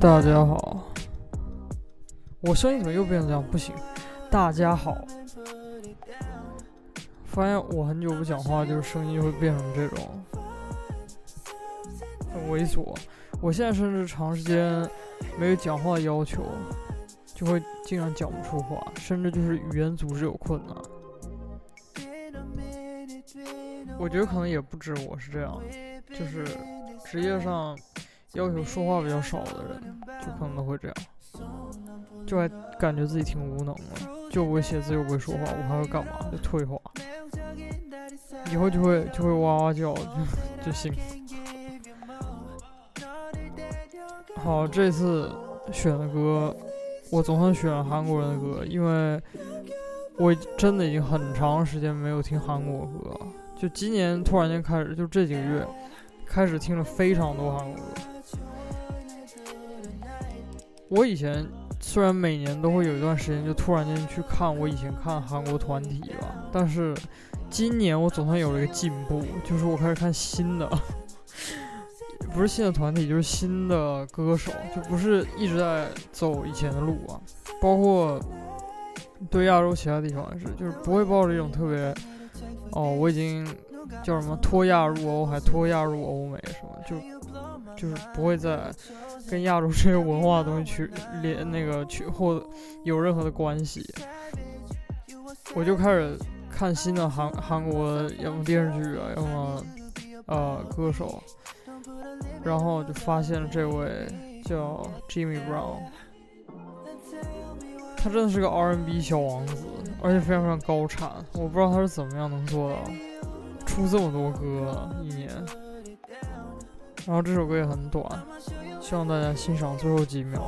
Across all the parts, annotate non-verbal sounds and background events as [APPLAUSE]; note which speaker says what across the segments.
Speaker 1: 大家好，我声音怎么又变成这样？不行，大家好。发现我很久不讲话，就是声音会变成这种很猥琐。我现在甚至长时间没有讲话要求，就会经常讲不出话，甚至就是语言组织有困难。我觉得可能也不止我是这样，就是职业上。要求说话比较少的人，就可能都会这样，就还感觉自己挺无能的，就不会写字又不会说话，我还会干嘛？就退化，以后就会就会哇哇叫，就就行。好，这次选的歌，我总算选韩国人的歌，因为我真的已经很长时间没有听韩国歌，就今年突然间开始，就这几个月开始听了非常多韩国歌。我以前虽然每年都会有一段时间，就突然间去看我以前看韩国团体吧，但是今年我总算有了一个进步，就是我开始看新的，不是新的团体，就是新的歌手，就不是一直在走以前的路啊。包括对亚洲其他地方也是，就是不会抱着一种特别，哦，我已经叫什么脱亚入欧，还脱亚入欧美什么，就就是不会再。跟亚洲这些文化的东西去连那个去或有任何的关系，我就开始看新的韩韩国要么电视剧啊，要么呃歌手，然后就发现了这位叫 Jimmy Brown，他真的是个 R&B 小王子，而且非常非常高产，我不知道他是怎么样能做到。出这么多歌一年，然后这首歌也很短。希望大家欣赏最后几秒。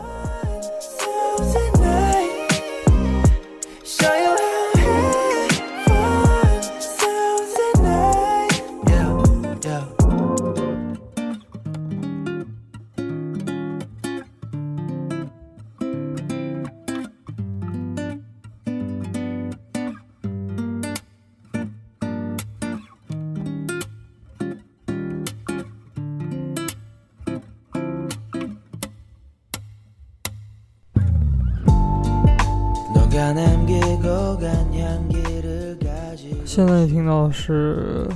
Speaker 1: 现在听到的是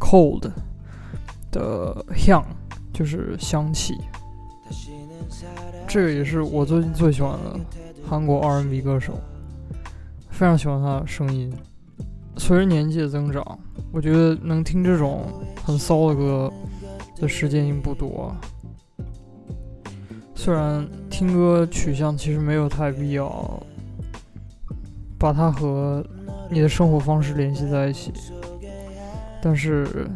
Speaker 1: Cold 的香，就是香气。这个也是我最近最喜欢的韩国 R&B 歌手，非常喜欢他的声音。随着年纪的增长，我觉得能听这种很骚的歌的时间已经不多。虽然听歌取向其实没有太必要把它和你的生活方式联系在一起，但是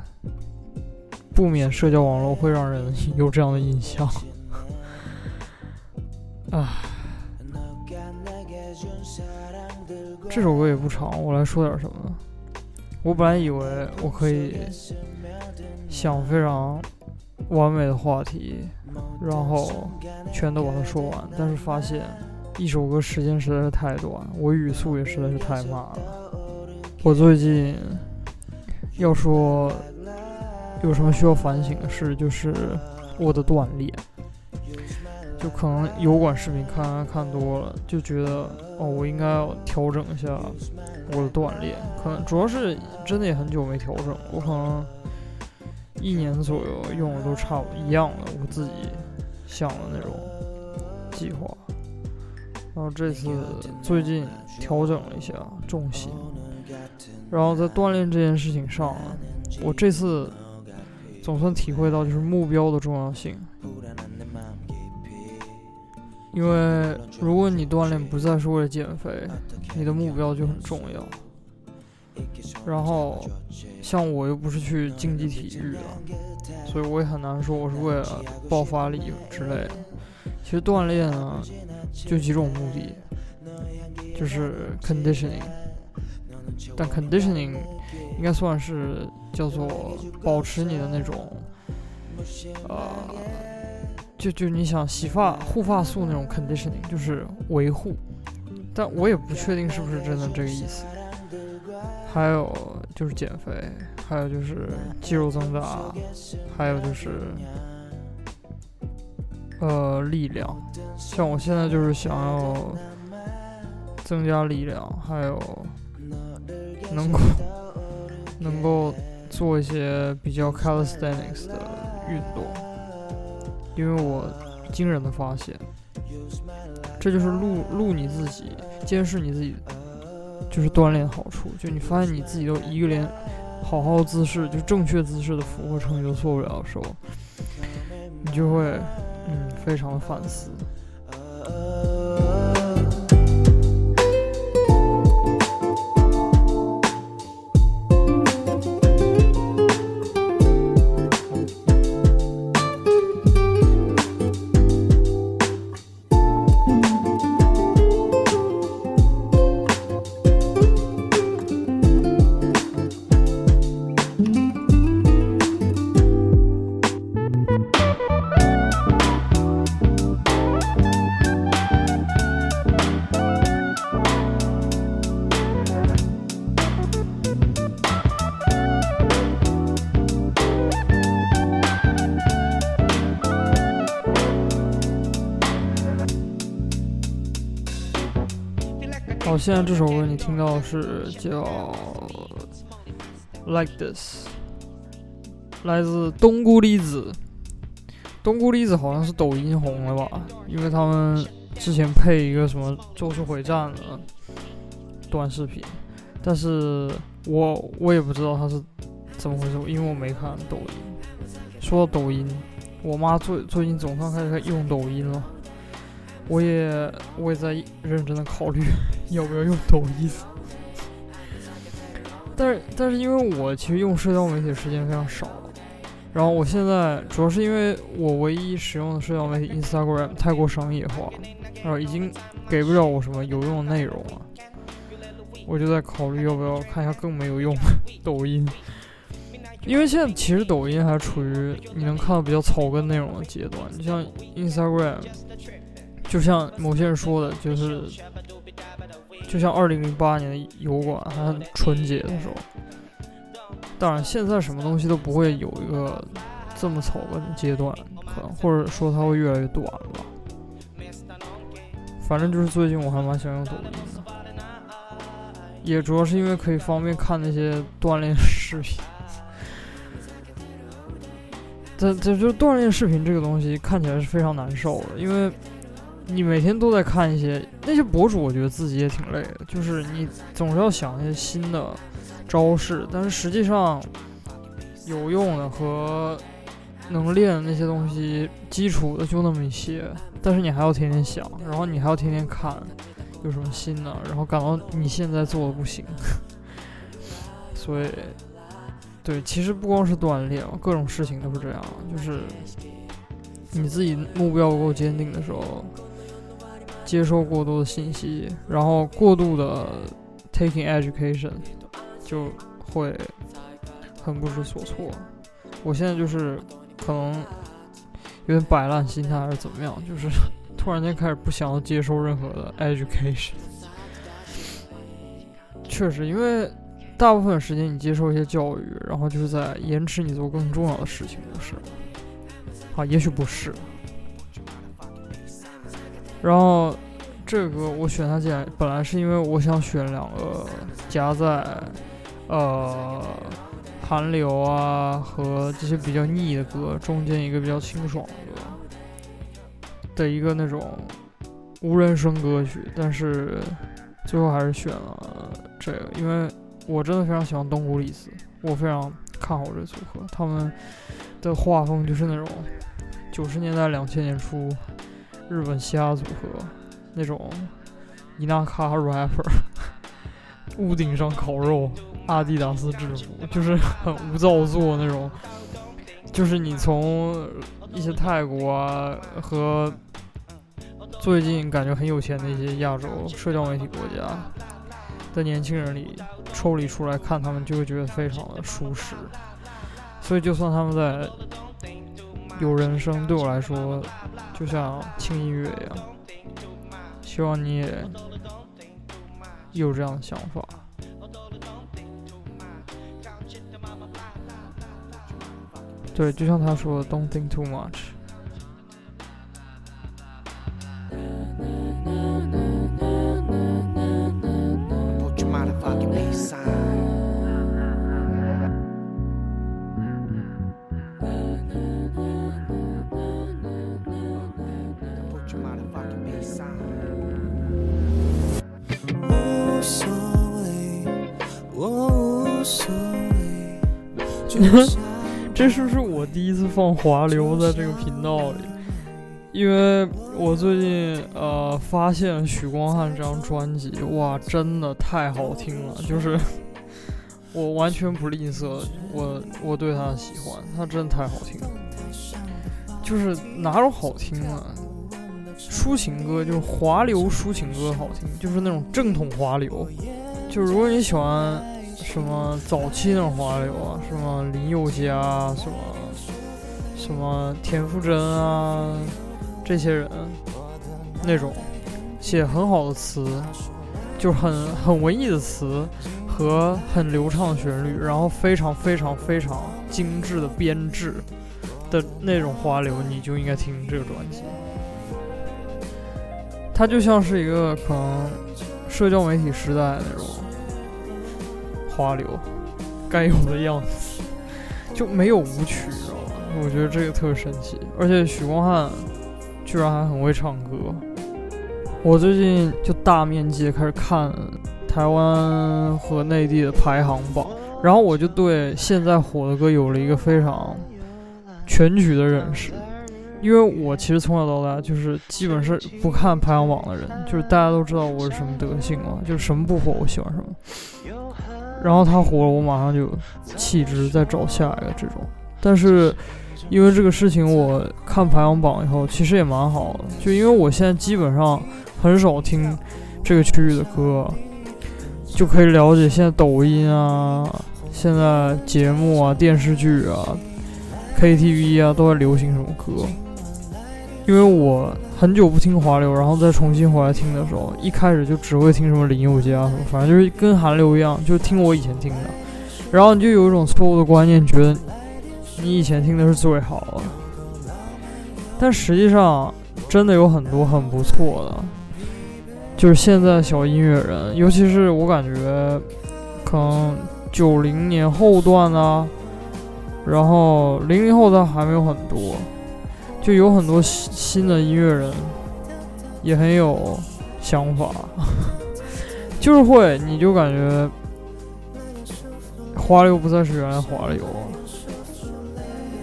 Speaker 1: 不免社交网络会让人 [LAUGHS] 有这样的印象。啊，这首歌也不长，我来说点什么呢？我本来以为我可以想非常完美的话题。然后全都把它说完，但是发现一首歌时间实在是太短，我语速也实在是太慢了。我最近要说有什么需要反省的事，就是我的锻炼。就可能油管视频看看多了，就觉得哦，我应该要调整一下我的锻炼。可能主要是真的也很久没调整，我可能。一年左右用的都差不多一样的，我自己想的那种计划。然后这次最近调整了一下重心，然后在锻炼这件事情上，我这次总算体会到就是目标的重要性。因为如果你锻炼不再是为了减肥，你的目标就很重要。然后，像我又不是去竞技体育的，所以我也很难说我是为了爆发力之类的。其实锻炼呢，就几种目的，就是 conditioning，但 conditioning 应该算是叫做保持你的那种，呃，就就你想洗发护发素那种 conditioning，就是维护，但我也不确定是不是真的这个意思。还有就是减肥，还有就是肌肉增大，还有就是呃力量。像我现在就是想要增加力量，还有能够 [LAUGHS] 能够做一些比较 calisthenics 的运动，因为我惊人的发现，这就是录录你自己，监视你自己，就是锻炼好处。就你发现你自己都一个连好好姿势，就正确姿势的俯卧撑都做不了的时候，你就会嗯非常的反思。现在这首歌你听到是叫《Like This》，来自东姑梨子。东姑梨子好像是抖音红了吧？因为他们之前配一个什么《咒术回战》的短视频，但是我我也不知道他是怎么回事，因为我没看抖音。说到抖音，我妈最最近总算开始用抖音了。我也我也在认真的考虑 [LAUGHS] 要不要用抖音，但是但是因为我其实用社交媒体时间非常少，然后我现在主要是因为我唯一使用的社交媒体 Instagram 太过商业化，然后已经给不了我什么有用的内容了，我就在考虑要不要看一下更没有用的 [LAUGHS] 抖音，因为现在其实抖音还处于你能看到比较草根内容的阶段，就像 Instagram。就像某些人说的，就是就像二零零八年的油管还很纯洁的时候。当然，现在什么东西都不会有一个这么草根的阶段，可能或者说它会越来越短吧。反正就是最近我还蛮喜欢用抖音的，也主要是因为可以方便看那些锻炼视频。这这就锻炼视频这个东西看起来是非常难受的，因为。你每天都在看一些那些博主，我觉得自己也挺累的。就是你总是要想一些新的招式，但是实际上有用的和能练的那些东西，基础的就那么一些。但是你还要天天想，然后你还要天天看有什么新的，然后感到你现在做的不行。[LAUGHS] 所以，对，其实不光是锻炼，各种事情都是这样。就是你自己目标不够坚定的时候。接收过多的信息，然后过度的 taking education，就会很不知所措。我现在就是可能有点摆烂心态，还是怎么样，就是 [LAUGHS] 突然间开始不想要接受任何的 education。确实，因为大部分时间你接受一些教育，然后就是在延迟你做更重要的事情，不是？啊，也许不是。然后，这个我选它进来，本来是因为我想选两个夹在呃韩流啊和这些比较腻的歌中间一个比较清爽的歌的一个那种无人声歌曲，但是最后还是选了这个，因为我真的非常喜欢东谷里斯，我非常看好这组合，他们的画风就是那种九十年代两千年初。日本嘻哈组合那种伊纳卡 rapper，屋顶上烤肉，阿迪达斯制服，就是很无造作那种。就是你从一些泰国啊和最近感觉很有钱的一些亚洲社交媒体国家的年轻人里抽离出来看他们，就会觉得非常的舒适。所以就算他们在。有人生对我来说就像轻音乐一样，希望你也有这样的想法。对，就像他说的，“Don't think too much”。这是不是我第一次放华流在这个频道里？因为我最近呃发现许光汉这张专辑，哇，真的太好听了，就是我完全不吝啬我我对他的喜欢，他真的太好听了。就是哪种好听啊？抒情歌就是华流抒情歌好听，就是那种正统华流。就如果你喜欢什么早期那种花流啊，什么林宥嘉，什么什么田馥甄啊。这些人那种写很好的词，就很很文艺的词和很流畅的旋律，然后非常非常非常精致的编制的那种花流，你就应该听这个专辑。它就像是一个可能社交媒体时代那种花流该有的样子，就没有舞曲，知道吗？我觉得这个特别神奇，而且许光汉。居然还很会唱歌！我最近就大面积开始看台湾和内地的排行榜，然后我就对现在火的歌有了一个非常全局的认识。因为我其实从小到大就是基本是不看排行榜的人，就是大家都知道我是什么德性嘛，就是什么不火我喜欢什么。然后他火了，我马上就弃之，再找下一个这种。但是。因为这个事情，我看排行榜以后，其实也蛮好的。就因为我现在基本上很少听这个区域的歌，就可以了解现在抖音啊、现在节目啊、电视剧啊、KTV 啊都在流行什么歌。因为我很久不听华流，然后再重新回来听的时候，一开始就只会听什么林宥嘉，反正就是跟韩流一样，就听我以前听的。然后你就有一种错误的观念，觉得。你以前听的是最好的，但实际上真的有很多很不错的，就是现在小音乐人，尤其是我感觉，可能九零年后段啊，然后零零后的还没有很多，就有很多新的音乐人也很有想法，[LAUGHS] 就是会你就感觉华流不再是原来华流了。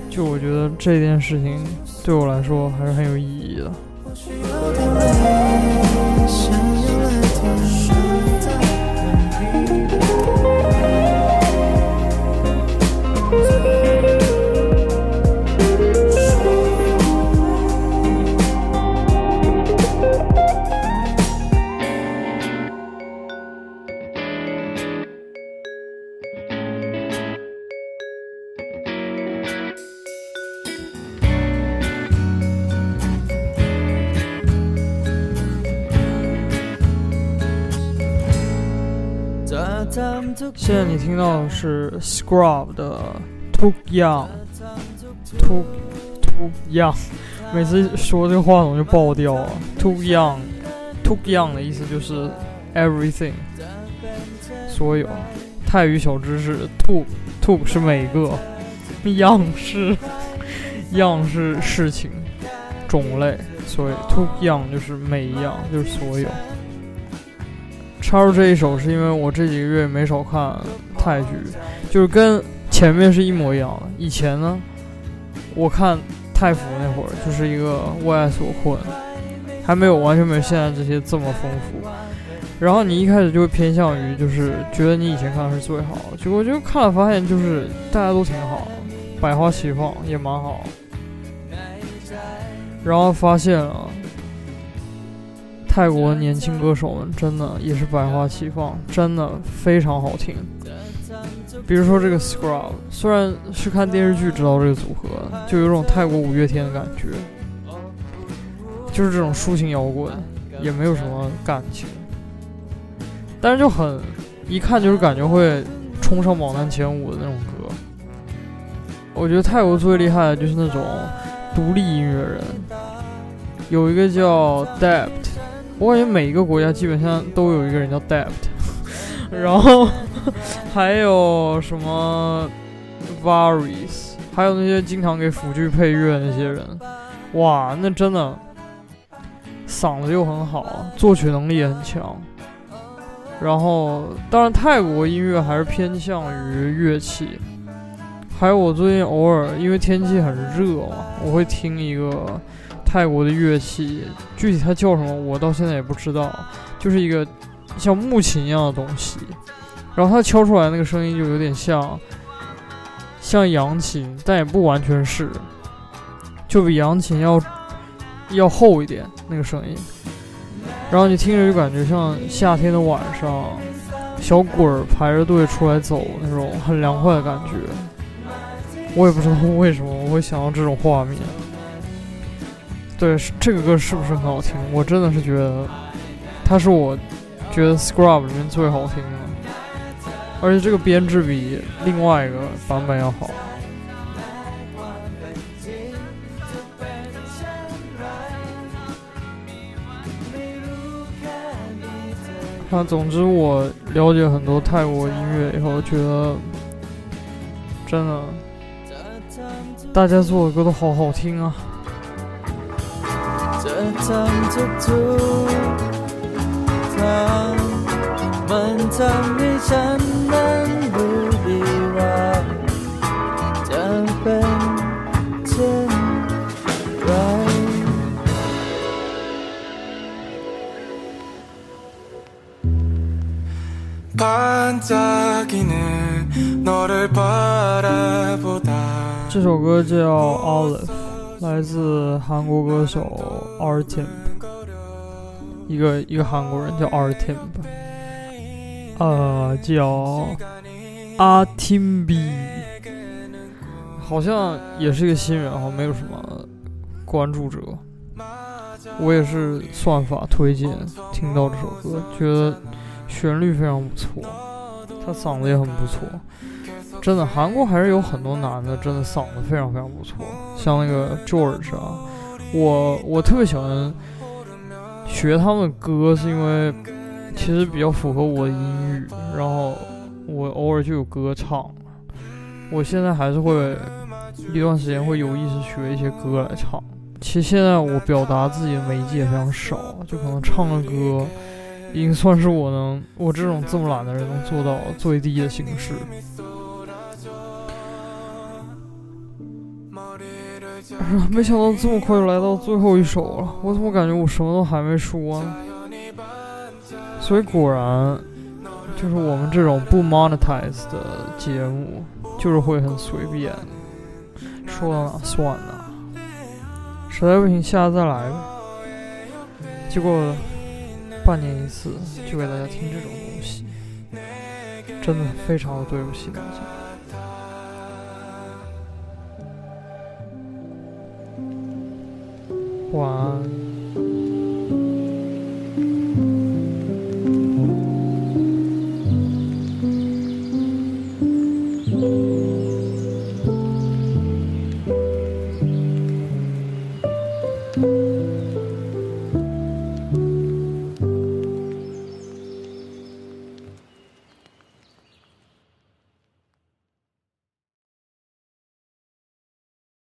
Speaker 1: 就我觉得这件事情对我来说还是很有意义的。现在你听到的是 Scrub 的 Too Young，Too Too Young，每次说这个话筒就爆掉了。Too Young，Too Young 的意思就是 Everything，所有。泰语小知识，Too Too 是每个，Young 是 Young 是事情种类，所以 Too Young 就是每一样，就是所有。插入这一首是因为我这几个月没少看泰剧，就是跟前面是一模一样的。以前呢，我看泰服那会儿就是一个为爱所困，还没有完全没有现在这些这么丰富。然后你一开始就会偏向于就是觉得你以前看的是最好，结果就看了发现就是大家都挺好，百花齐放也蛮好。然后发现了。泰国年轻歌手们真的也是百花齐放，真的非常好听。比如说这个 Scrub，虽然是看电视剧知道这个组合，就有种泰国五月天的感觉，就是这种抒情摇滚，也没有什么感情，但是就很一看就是感觉会冲上榜单前五的那种歌。我觉得泰国最厉害的就是那种独立音乐人，有一个叫 Dept。我感觉每一个国家基本上都有一个人叫 debt，[LAUGHS] 然后 [LAUGHS] 还有什么 Varies，还有那些经常给辅剧配乐那些人，哇，那真的嗓子又很好，作曲能力也很强。然后，当然泰国音乐还是偏向于乐器，还有我最近偶尔因为天气很热嘛，我会听一个泰国的乐器，具体它叫什么我到现在也不知道，就是一个像木琴一样的东西，然后它敲出来那个声音就有点像像扬琴，但也不完全是，就比扬琴要要厚一点那个声音，然后你听着就感觉像夏天的晚上。小鬼儿排着队出来走，那种很凉快的感觉。我也不知道为什么我会想到这种画面。对，这个歌是不是很好听？我真的是觉得，它是我觉得 Scrub 里面最好听的，而且这个编制比另外一个版本要好。那总之，我了解很多泰国音乐以后，觉得真的，大家做的歌都好好听啊。这首歌叫《Olive》，来自韩国歌手 Artemp，一个一个韩国人叫 Artemp，呃，叫阿 Tim B，好像也是一个新人哈，没有什么关注者。我也是算法推荐听到这首歌，觉得。旋律非常不错，他嗓子也很不错，真的，韩国还是有很多男的，真的嗓子非常非常不错，像那个 George 啊，我我特别喜欢学他们歌，是因为其实比较符合我的音域，然后我偶尔就有歌唱，我现在还是会一段时间会有意识学一些歌来唱，其实现在我表达自己的媒介非常少，就可能唱个歌。已经算是我能，我这种这么懒的人能做到最低的形式。没想到这么快就来到最后一首了，我怎么感觉我什么都还没说呢？所以果然，就是我们这种不 monetize 的节目，就是会很随便，说到哪算哪。实在不行，下次再来吧。结果。半年一次就给大家听这种东西，真的非常的对不起大家。晚安。